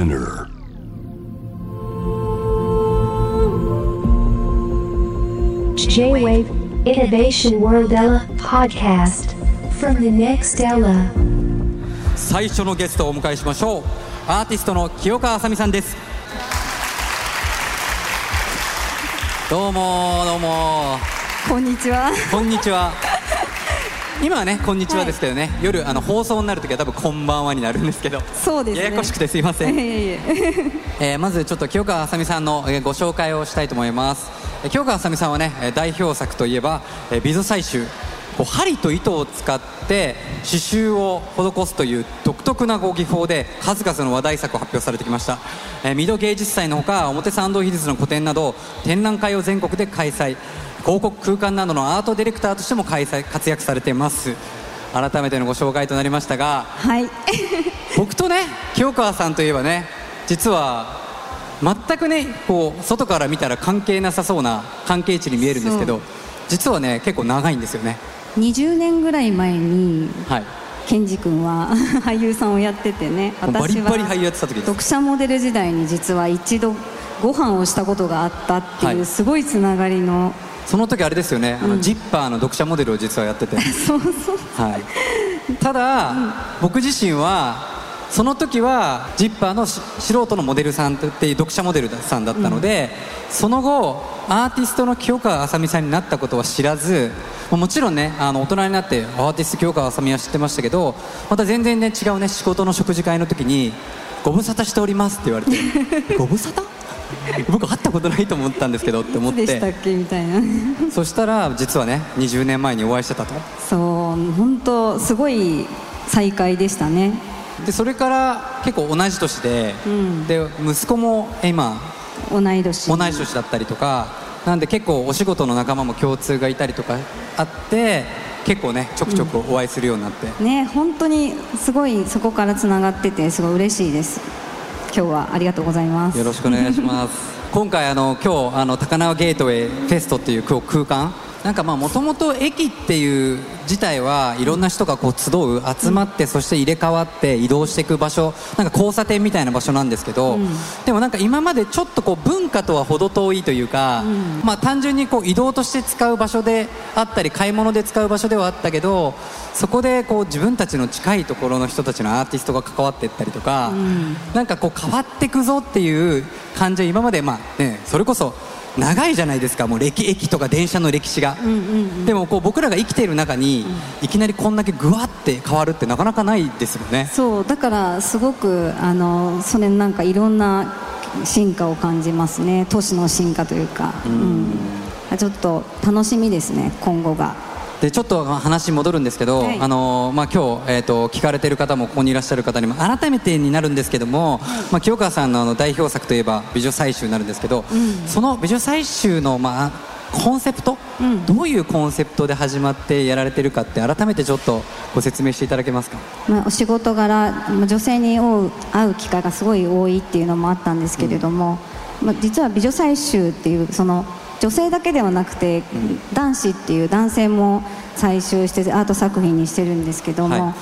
Spinner. J-Wave Innovation World Ella podcast from the next Ella. 最初のゲストをお迎えしましょうアーティストの清川あさみさんですどうもどうもこんにちは。こんにちは今はねこんにちはですけどね、夜あの放送になるときは多分こんばんはになるんですけどそうですね。ややこしくてすいません。いえ まずちょっと清川あさみさんのえーご紹介をしたいと思います。えー清川あさみさんはねえー代表作といえばえー美女採集。こう針と糸を使って刺繍を施すという独特なご技法で数々の話題作を発表されてきました。えー御戸芸術祭のほか表参道美術の個展など展覧会を全国で開催広告空間などのアートディレクターとしても開催活躍されています改めてのご紹介となりましたがはい。僕とね清川さんといえばね実は全くねこう外から見たら関係なさそうな関係値に見えるんですけど実はね結構長いんですよね20年ぐらい前にはいケンジ君は 俳優さんをやっててね。もうバリッバリ俳優やってた時です読者モデル時代に実は一度ご飯をしたことがあったってはいいうすごいつながりの。その時あれですよね、あのジッパーの読者モデルを実はやってて。そうそう。はい、ただ、僕自身はその時はジッパーのし素人のモデルさんっていう読者モデルさんだったので、その後アーティストの清川あさみさんになったことは知らずまあもちろんねあの大人になってアーティスト清川あさみは知ってましたけどまた全然ね違うね仕事の食事会の時に「ご無沙汰しております」って言われて「ご無沙汰?」僕会ったことないと思ったんですけどって思っいつでしたってけみたいな。そしたら実はね20年前にお会いしてたとそう本当すごい再会でしたね。でそれから結構同じ年で,、うんで息子も今同い年。同い年だったりとかなんで結構お仕事の仲間も共通がいたりとかあって結構ねちょくちょくお会いするようになって、ね本当にすごいそこからつながっててすごい嬉しいです今日はありがとうございます。よろしくお願いします。今回あの今日あの高輪ゲートウェイフェストっていう空間なんかまあもともと駅っていう自体はいろんな人がこう集う集まってそして入れ替わって移動していく場所なんか交差点みたいな場所なんですけど、でもなんか今までちょっとこう文化とは程遠いというか、まあ単純にこう移動として使う場所であったり買い物で使う場所ではあったけどそこでこう自分たちの近いところの人たちのアーティストが関わっていったりとか、なんかこう変わっていくぞっていう感じは今までまあねそれこそ長いじゃないですか。もう歴駅とか電車の歴史が、でもこう僕らが生きている中に、いきなりこんだけぐわって変わるってなかなかないですよね。そうだからすごくあのそれなんかいろんな進化を感じますね。都市の進化というか、うん。ちょっと楽しみですね今後がでちょっと話戻るんですけど、はい。あのまあ、今日、えー、と聞かれている方もここにいらっしゃる方にも改めてになるんですけども、まあ、清川さんのあの代表作といえば「美女採集」になるんですけど、その美女採集の、まあ、コンセプト、うん。どういうコンセプトで始まってやられてるかって改めてちょっとご説明していただけますか？まあ、お仕事柄まあ女性に会う会う機会がすごい多いっていうのもあったんですけれども、まあ、実は美女採集っていうその女性だけではなくて、男子っていう男性も採集してアート作品にしてるんですけども、はい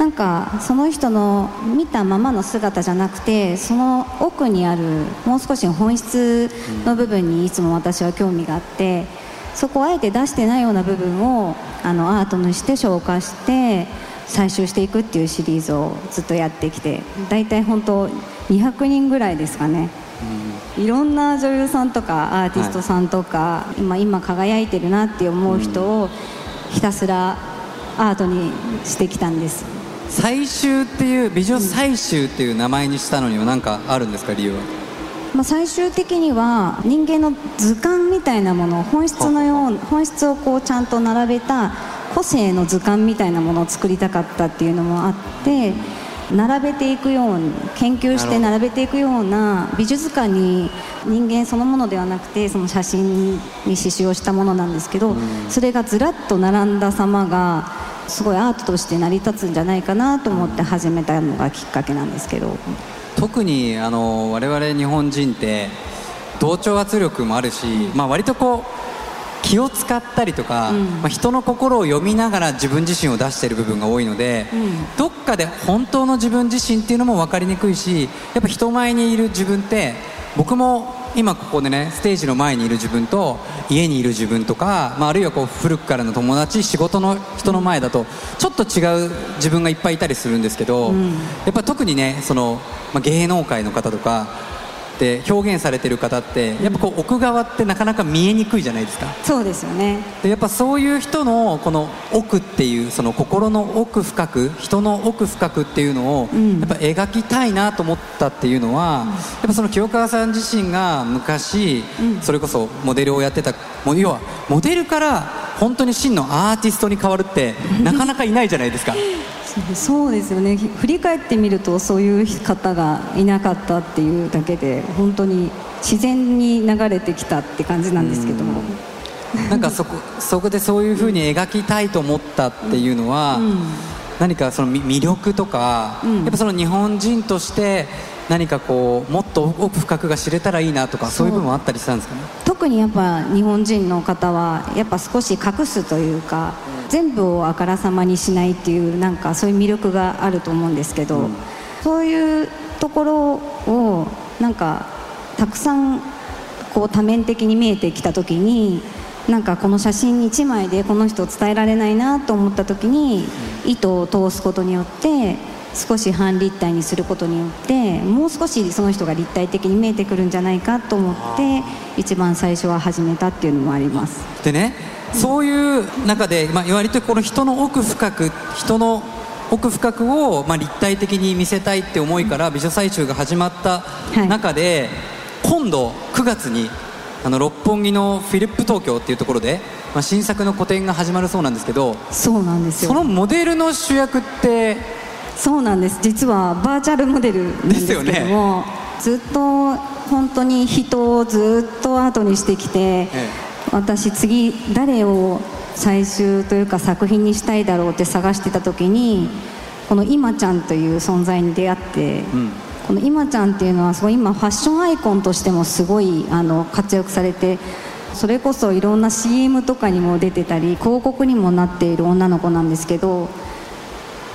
なんかその人の見たままの姿じゃなくてその奥にあるもう少し本質の部分にいつも私は興味があってそこをあえて出してないような部分をあのアートにして消化して採集していくっていうシリーズをずっとやってきて大体本当200人ぐらいですかね。いろんな女優さんとかアーティストさんとか、今今輝いてるなって思う人をひたすらアートにしてきたんです。採集っていう美女採集っていう名前にしたのには何かあるんですか理由は？まあ、最終的には人間の図鑑みたいなもの本質のよう本質をこうちゃんと並べた個性の図鑑みたいなものを作りたかったっていうのもあって並べていくように研究して並べていくような美術館に人間そのものではなくてその写真に刺繍をしたものなんですけど、それがずらっと並んだ様がすごいアートとして成り立つんじゃないかなと思って始めたのがきっかけなんですけど。特にあの我々日本人って同調圧力もあるし、まあ、割とこう気を使ったりとか、うん。まあ、人の心を読みながら自分自身を出している部分が多いので、うん。どっかで本当の自分自身っていうのも分かりにくいしやっぱ人前にいる自分って僕も今ここでねステージの前にいる自分と家にいる自分とか、まあ、あるいはこう古くからの友達仕事の人の前だとちょっと違う自分がいっぱいいたりするんですけど、うん。やっぱ特にねその、まあ、芸能界の方とかで表現されてる方ってやっぱこう奥側ってなかなか見えにくいじゃないですか。そうですよね。でやっぱそういう人のこの奥っていうその心の奥深く人の奥深くっていうのをうん。やっぱ描きたいなと思ったっていうのは、やっぱその清川さん自身が昔、うん。それこそモデルをやってたもう要はモデルから本当に真のアーティストに変わるって なかなかいないじゃないですかそうですよね。ひ振り返ってみるとそういう方がいなかったっていうだけで本当に自然に流れてきたって感じなんですけども。なんかそこ そこでそういうふうに描きたいと思ったっていうのは、うん。何かそのみ魅力とか、うん。やっぱその日本人として何かこうもっと奥深くが知れたらいいなとかそう。いう部分もあったりしたんですかね？特にやっぱ日本人の方はやっぱ少し隠すというか全部をあからさまにしないっていうなんかそういう魅力があると思うんですけど、うん。そういうところをなんかたくさんこう多面的に見えてきた時になんかこの写真1枚でこの人を伝えられないなと思った時に糸を通すことによって少し半立体にすることによってもう少しその人が立体的に見えてくるんじゃないかと思って一番最初は始めたっていうのもあります。でねそういう中で、まあ、割とこの人の奥深く人の奥深くを、まあ、立体的に見せたいって思いから美女採集が始まったはい。中で、今度9月にあの六本木のフィリップ東京っていうところで、まあ、新作の個展が始まるそうなんですけどそうなんですよ。そのモデルの主役ってそうなんです。実はバーチャルモデルなんですけども、ずっと本当に人をずっとアートにしてきて、え私次誰を最終というか作品にしたいだろうって探してた時にこの今ちゃんという存在に出会って、うん。この今ちゃんっていうのはすごい今ファッションアイコンとしてもすごいあの活躍されてそれこそいろんな CM とかにも出てたり広告にもなっている女の子なんですけど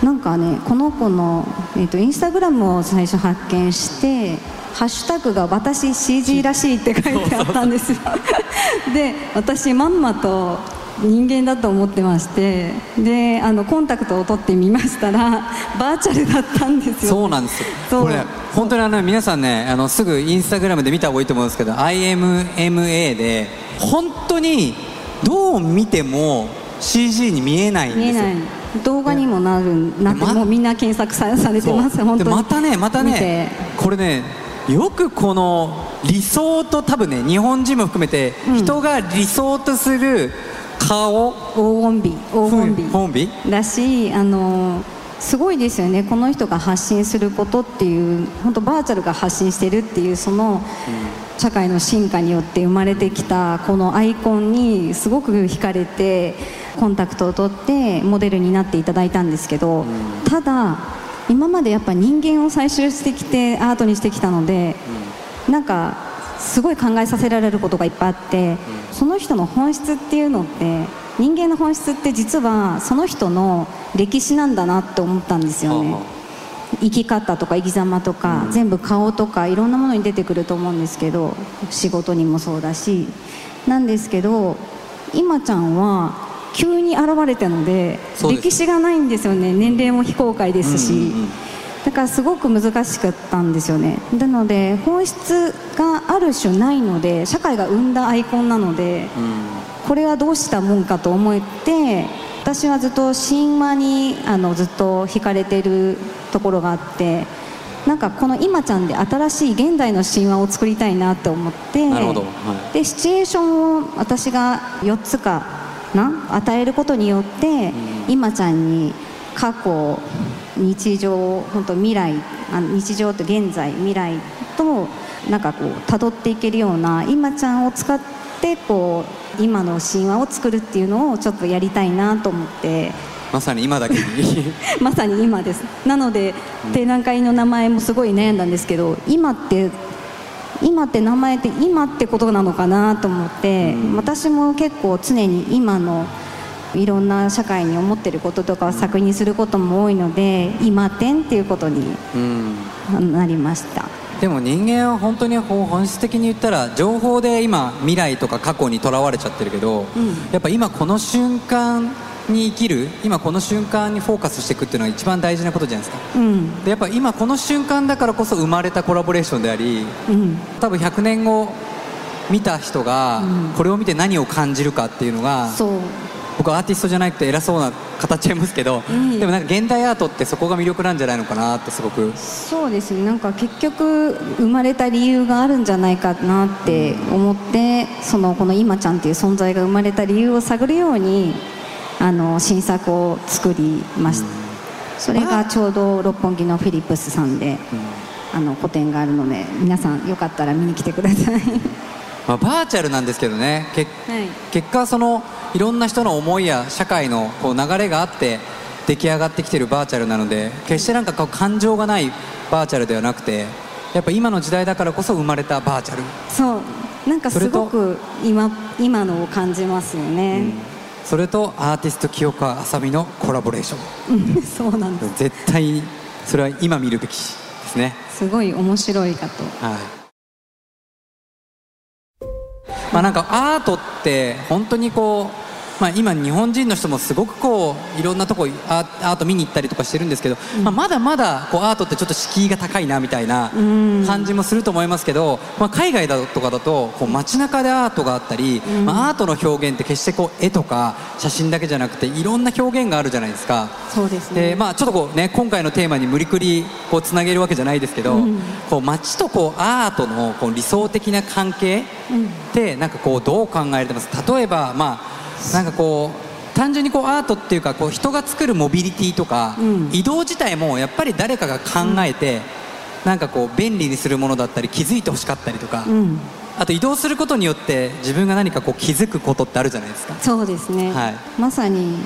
なんかねこの子の、えー、とインスタグラムを最初発見してハッシュタグが「私 CG らしい」って書いてあったんですよ。で私まんまと人間だと思ってましてであのコンタクトを取ってみましたらバーチャルだったんですよ。そうなんですよ。これ本当にあの皆さんねあのすぐインスタグラムで見た方がいいと思うんですけど IMMA で本当にどう見ても CG に見えないんですよ。見えない。動画にもなるなって、まもうみんな検索さされてます本当に。でまたねまた見ねて。これねよくこの理想と多分ね日本人も含めて、うん。人が理想とする顔。黄金比黄金美だしあのすごいですよね。この人が発信することっていう本当バーチャルが発信してるっていうその、社会の進化によって生まれてきたこのアイコンにすごく惹かれてコンタクトを取ってモデルになっていただいたんですけど、ただ今までやっぱ人間を採集してきてアートにしてきたので、なんかすごい考えさせられることがいっぱいあって、その人の本質っていうのって人間の本質って実はその人の歴史なんだなって思ったんですよね。生き方とか生き様とか、全部顔とかいろんなものに出てくると思うんですけど仕事にもそうだし。なんですけど今ちゃんは急に現れたので歴史がないんですよね。年齢も非公開ですし、うんうんうん。だからすごく難しかったんですよね。なので本質がある種ないので社会が生んだアイコンなので、これはどうしたもんかと思って私はずっと神話にあのずっと惹かれてるところがあってなんかこの今ちゃんで新しい現代の神話を作りたいなって思ってなるほど。はい。でシチュエーションを私が4つかな与えることによって、今ちゃんに過去日常本当未来あの日常と現在未来となんかこう辿っていけるような今ちゃんを使ってこう今の神話を作るっていうのをちょっとやりたいなと思って。まさに今だけに。まさに今です。なので、展覧会の名前もすごい悩んだんですけど今って今って名前って今ってことなのかなと思って、私も結構常に今のいろんな社会に思ってることとかを作品にすることも多いので今点っていうことにうん。なりました。でも人間は本当に本質的に言ったら情報で今未来とか過去にとらわれちゃってるけど、ん。やっぱ今この瞬間に生きる今この瞬間にフォーカスしていくっていうのが一番大事なことじゃないですか。うん。でやっぱ今この瞬間だからこそ生まれたコラボレーションでありうん。多分100年後見た人がこれを見て何を感じるかっていうのが、そう。僕はアーティストじゃなくて偉そうな語っちゃいますけど、うん。でもなんか現代アートってそこが魅力なんじゃないのかなって。すごくそうですね。なんか結局生まれた理由があるんじゃないかなって思ってそのこの今ちゃんっていう存在が生まれた理由を探るようにあの新作を作りました、それがちょうど六本木のフィリップスさんで、あの個展があるので皆さんよかったら見に来てください。まあ、バーチャルなんですけどね。けはい。結果そのいろんな人の思いや社会のこう流れがあって出来上がってきてるバーチャルなので決してなんかこう感情がないバーチャルではなくてやっぱ今の時代だからこそ生まれたバーチャル、そう。なんかすごく今今のを感じますよね、それとアーティスト清川あさみのコラボレーション。うん そうなんです。絶対にそれは今見るべきですね。すごい面白いかと。はい。まあなんかアートって本当にこうまあ、今日本人の人もすごくこういろんなとこアーアート見に行ったりとかしてるんですけど、まあ、まだまだこうアートってちょっと敷居が高いなみたいな感じもすると思いますけど、まあ、海外だとかだとこう街中でアートがあったり、まあ、アートの表現って決してこう絵とか写真だけじゃなくていろんな表現があるじゃないですか。そうですね。でまあ、ちょっとこう、ね、今回のテーマに無理くりこうつなげるわけじゃないですけど、こう街とこうアートのこう理想的な関係ってなんかこうどう考えられてます？例えば、まあ、なんかこう単純にこうアートっていうかこう人が作るモビリティとか、うん。移動自体もやっぱり誰かが考えて、なんかこう便利にするものだったり気づいてほしかったりとか、うん。あと移動することによって自分が何かこう気づくことってあるじゃないですか。そうですね、はい。まさに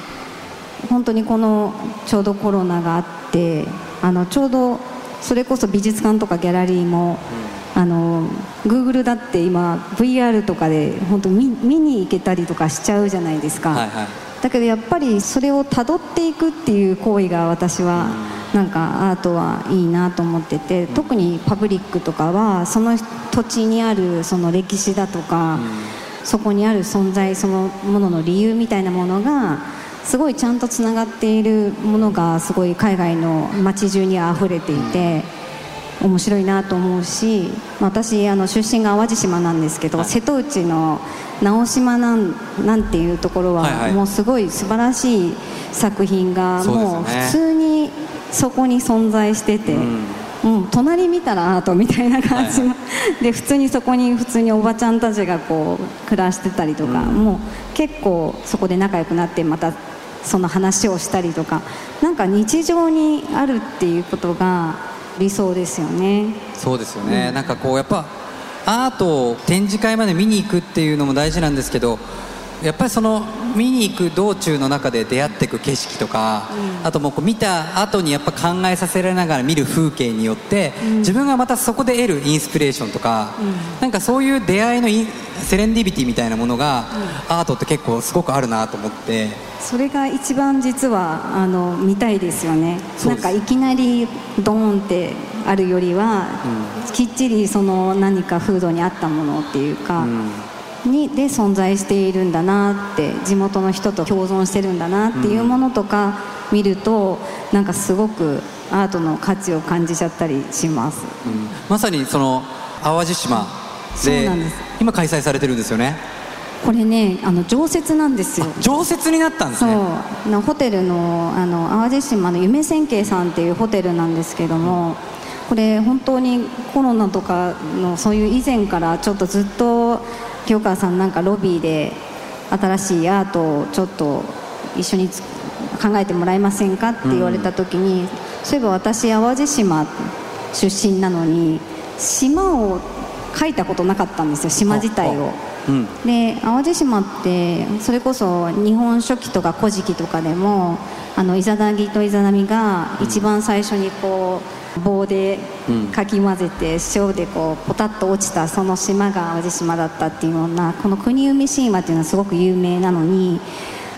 本当にこのちょうどコロナがあってあのちょうどそれこそ美術館とかギャラリーも、あの Google だって今 VR とかで本当見見に行けたりとかしちゃうじゃないですか、はいはい。だけどやっぱりそれをたどっていくっていう行為が私はなんかアートはいいなと思ってて特にパブリックとかはその土地にあるその歴史だとかそこにある存在そのものの理由みたいなものがすごいちゃんとつながっているものがすごい海外の街中にあふれていて。面白いなと思うしまあ私あの出身が淡路島なんですけど、はい。瀬戸内の直島なんなんていうところは、はいはい。もうすごい素晴らしい作品がね。もう普通にそこに存在してて、もう隣見たらアートみたいな感じの、で普通にそこに普通におばちゃんたちがこう暮らしてたりとか、もう結構そこで仲良くなってまたその話をしたりとかなんか日常にあるっていうことが理想ですよね。そうですよね、なんかこうやっぱアートを展示会まで見に行くっていうのも大事なんですけどやっぱりその見に行く道中の中で出会っていく景色とか、あともうこう見た後にやっぱ考えさせられながら見る風景によって、自分がまたそこで得るインスピレーションとか、なんかそういう出会いのセレンディビティみたいなものが、アートって結構すごくあるなと思って。それが一番実はあの見たいですよね。なんかいきなりドーンってあるよりは、きっちりその何か風土に合ったものっていうか、にで存在しているんだなって地元の人と共存してるんだなっていうものとか見ると、なんかすごくアートの価値を感じちゃったりします。うん。まさにその淡路島で今開催されてるんですよねこれねあの常設なんですよ。常設になったんですそう。ねあのホテルのあの淡路島の夢千景さんっていうホテルなんですけどもこれ本当にコロナとかのそういう以前からちょっとずっと清川さんなんかロビーで新しいアートをちょっと一緒につ考えてもらえませんかって言われた時に、そういえば私淡路島出身なのに島を描いたことなかったん。ですよ島自体を。うん。で淡路島ってそれこそ日本書紀とか古事記とかでもあのイザナギとイザナミが一番最初にこ棒でうん。かき混ぜて塩でこうポタッと落ちたその島が淡路島だったっていうようなこの国生み神話っていうのはすごく有名なのに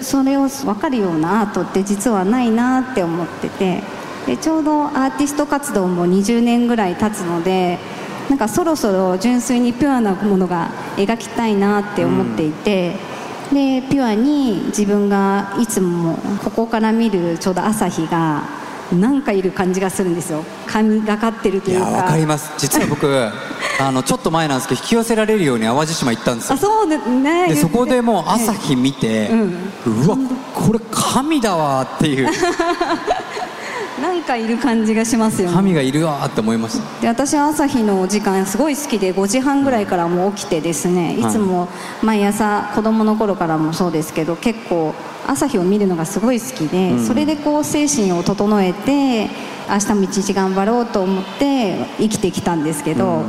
それを分かるようなアートって実はないなって思っててでちょうどアーティスト活動も20年ぐらい経つのでなんかそろそろ純粋にピュアなものが描きたいなって思っていて。でピュアに自分がいつもここから見るちょうど朝日がなんかいる感じがするんですよ。神がかってるというか。わかります。実は僕 あのちょっと前なんですけど引き寄せられるように淡路島行ったんですよ。あそうですね。でそこでもう朝日見て、うわこれ神だわっていう なんかいる感じがしますよね。神がいるわって思いました。で私は朝日の時間すごい好きで5時半ぐらいからもう起きてですねい。つも毎朝子供の頃からもそうですけど結構朝日を見るのがすごい好きで、それでこう精神を整えて明日も一日頑張ろうと思って生きてきたんですけど、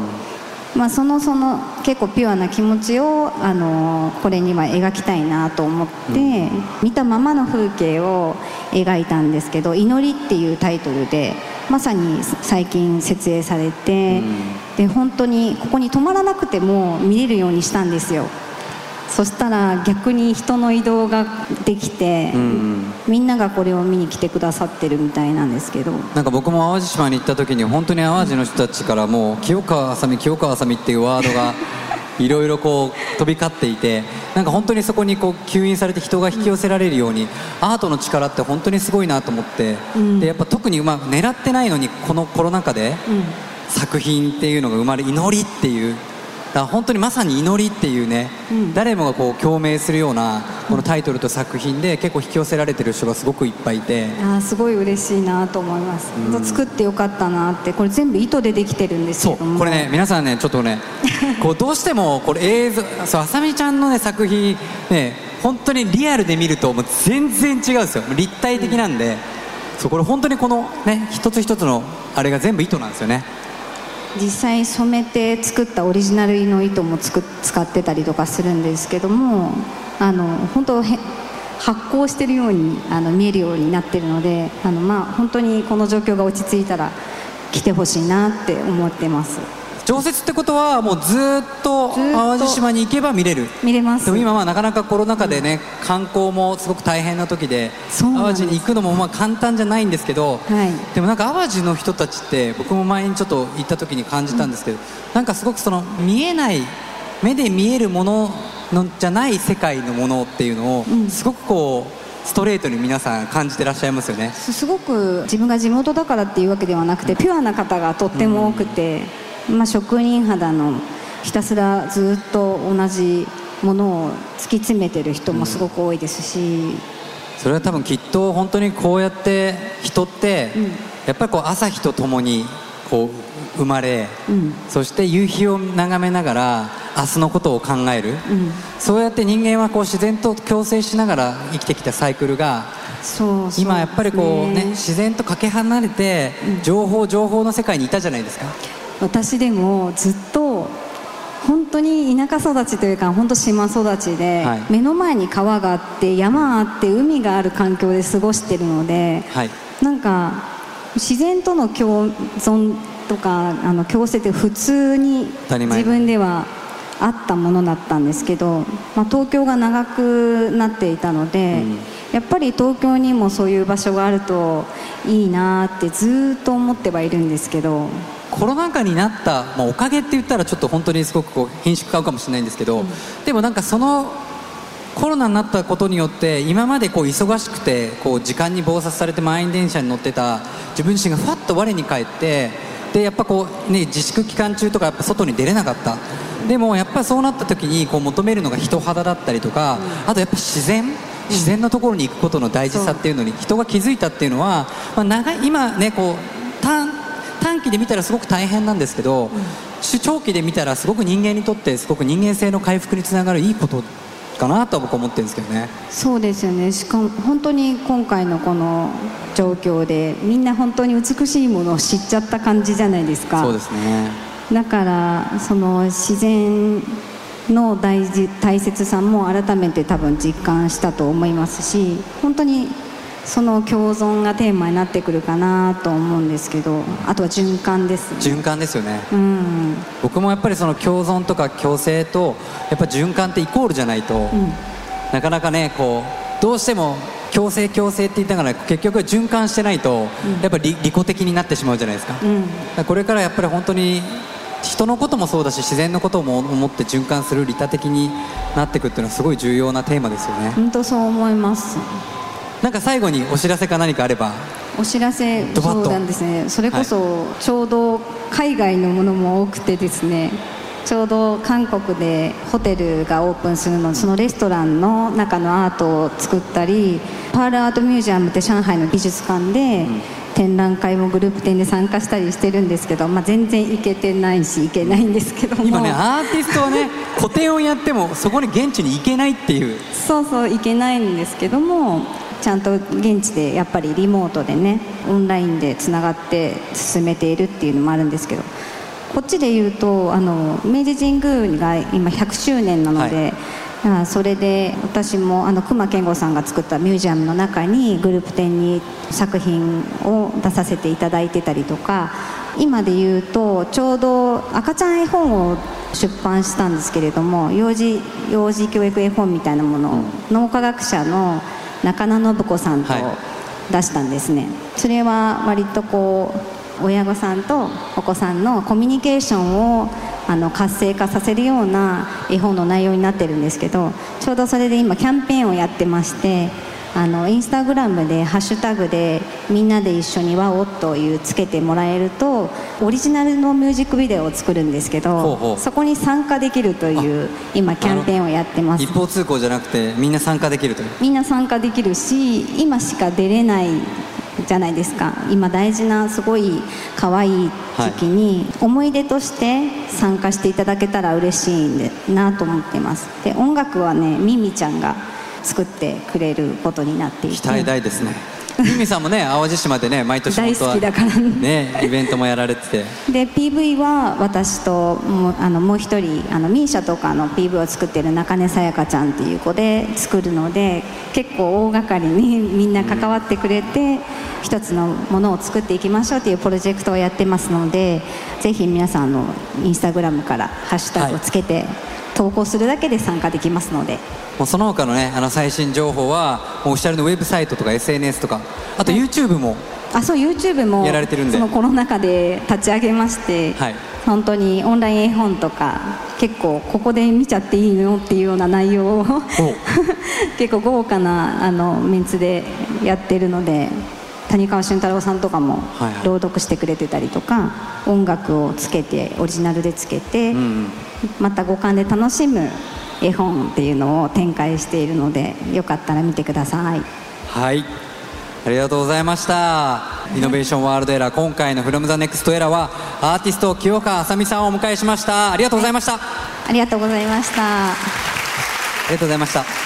まあ、そのその結構ピュアな気持ちを、あのこれには描きたいなと思って、見たままの風景を描いたんですけど「祈り」っていうタイトルでまさに最近設営されて、で本当にここに泊まらなくても見れるようにしたんですよそしたら逆に人の移動ができて、みんながこれを見に来てくださってるみたいなんですけど。なんか僕も淡路島に行った時に本当に淡路の人たちからもう清川あさみ清川あさみっていうワードが いろいろこう飛び交っていてなんか本当にそこにこう吸引されて人が引き寄せられるように、アートの力って本当にすごいなと思って、でやっぱ特にまあ狙ってないのにこのコロナ禍で作品っていうのが生まれ祈りっていうだ本当にまさに祈りっていうね、誰もがこう共鳴するようなこのタイトルと作品で結構引き寄せられてる人がすごくいっぱいいて。あーすごい嬉しいなと思います、本当作ってよかったなってこれ全部糸でできてるんですそうけども。これね皆さんねちょっとね こうどうしてもこれ映像そうあさみちゃんのね作品ね本当にリアルで見るともう全然違うんですよ。立体的なんで、そうこれ本当にこのね一つ一つのあれが全部糸なんですよね実際染めて作ったオリジナルの糸もつく使ってたりとかするんですけどもあの本当発酵してるようにあの見えるようになってるのであの、まあ、本当にこの状況が落ち着いたら来てほしいなって思ってます。常設ってことはもうずーっと。淡路島に行けば見れる。見れます。でも今はなかなかコロナ禍でね、観光もすごく大変な時で淡路に行くのもまあ簡単じゃないんですけど、はい。でもなんか淡路の人たちって僕も前にちょっと行った時に感じたんですけど、なんかすごくその見えない目で見えるもののじゃない世界のものっていうのを、すごくこうストレートに皆さん感じてらっしゃいますよね。すすごく自分が地元だからっていうわけではなくてピュアな方がとっても多くて、まあ、職人肌のひたすらずっと同じものを突き詰めてる人もすごく多いですし、それは多分きっと本当にこうやって人って、やっぱりこう朝日とともにこう生まれ、うん。そして夕日を眺めながら明日のことを考える、そうやって人間はこう自然と共生しながら生きてきたサイクルがそうそう今やっぱりこうね自然とかけ離れて情報情報の世界にいたじゃないですか私でもずっと本当に田舎育ちというか本当島育ちで、はい。目の前に川があって山あって海がある環境で過ごしてるので、はい。なんか自然との共存とかあの共生って普通に自分ではあったものだったんですけど、まあ、東京が長くなっていたので、やっぱり東京にもそういう場所があるといいなってずっと思ってはいるんですけどコロナ禍になった、まあ、おかげって言ったらちょっと本当にすごくこう品種買うかもしれないんですけど、でもなんかそのコロナになったことによって今までこう忙しくてこう時間に忙殺されて満員電車に乗ってた自分自身がふわっと我に返ってでやっぱこう、ね、自粛期間中とかやっぱ外に出れなかった。でもやっぱりそうなった時にこう求めるのが人肌だったりとか、あとやっぱ自然自然のところに行くことの大事さっていうのに人が気づいたっていうのは、まあ、長い今ねこう期で見たらすごく大変なんですけど、中長期で見たらすごく人間にとってすごく人間性の回復につながるいいことかなとは僕は思ってるんですけどね。そうですよね。しかも本当に今回のこの状況でみんな本当に美しいものを知っちゃった感じじゃないですか。そうですね。だからその自然の大事大切さも改めて多分実感したと思いますし本当にその共存がテーマになってくるかなと思うんですけどあとは循環ですね。循環ですよね。うん。僕もやっぱりその共存とか共生とやっぱ循環ってイコールじゃないと、なかなかねこうどうしても共生共生って言いながら結局循環してないと、やっぱり利己的になってしまうじゃないですか,、これからやっぱり本当に人のこともそうだし自然のことも思って循環する利他的になっていくっていうのはすごい重要なテーマですよね、本当そう思いますなんか最後にお知らせか何かあれば。お知らせそうなんですね。それこそちょうど海外のものも多くてですね。ちょうど韓国でホテルがオープンするのでそのレストランの中のアートを作ったりパールアートミュージアムって上海の美術館で展覧会もグループ展で参加したりしてるんですけど、まあ、全然行けてないし行けないんですけども。今ねアーティストはね 個展をやってもそこに現地に行けないっていう。そうそう行けないんですけどもちゃんと現地でやっぱりリモートでねオンラインでつながって進めているっていうのもあるんですけどこっちで言うとあの明治神宮が今100周年なので、はい。あそれで私もあの隈研吾さんが作ったミュージアムの中にグループ展に作品を出させていただいてたりとか今で言うとちょうど赤ちゃん絵本を出版したんですけれども幼児幼児教育絵本みたいなものを脳科学者の中野信子さんとはい。出したんですね、それは割とこう親御さんとお子さんのコミュニケーションをあの活性化させるような絵本の内容になってるんですけどちょうどそれで今キャンペーンをやってましてあのインスタグラムでハッシュタグでみんなで一緒に「ワオ」というつけてもらえるとオリジナルのミュージックビデオを作るんですけどそこに参加できるという今キャンペーンをやってます。一方通行じゃなくてみんな参加できるという。みんな参加できるし今しか出れないじゃないですか。今大事なすごい可愛い時期に思い出として参加していただけたら嬉しいなと思ってます。で音楽はねミミちゃんが作ってくれることになっていて。期待大ですね。ミミさんもね 淡路島でね毎年大好きだから。ねイベントもやられてて。で PV は私ともうあのもう一人あの MISIA とかの PV を作ってる中根さやかちゃんっていう子で作るので結構大掛かりに みんな関わってくれて一つのものを作っていきましょうっていうプロジェクトをやってますのでぜひ皆さんあのインスタグラムからハッシュタグをつけて、投稿するだけで参加できますので。もうその他のねあの最新情報はオフィシャルのウェブサイトとか SNS とかあと YouTube もあそう YouTube もやられてるんで。そのコロナ禍で立ち上げまして、はい。本当にオンライン絵本とか結構ここで見ちゃっていいのっていうような内容を 結構豪華なあのメンツでやってるので谷川俊太郎さんとかもはいはい。朗読してくれてたりとか、音楽をつけてオリジナルでつけて、んまた五感で楽しむ絵本っていうのを展開しているのでよかったら見てください。はい。ありがとうございました。イノベーションワールドエラー今回の「from the next era」はアーティスト清川あさみさんをお迎えしました。ありがとうございました。あありがとうございました。りがとうございました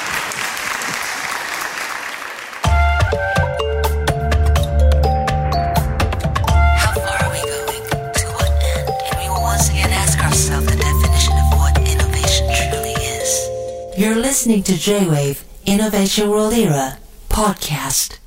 listening to J-Wave Innovation World Era podcast.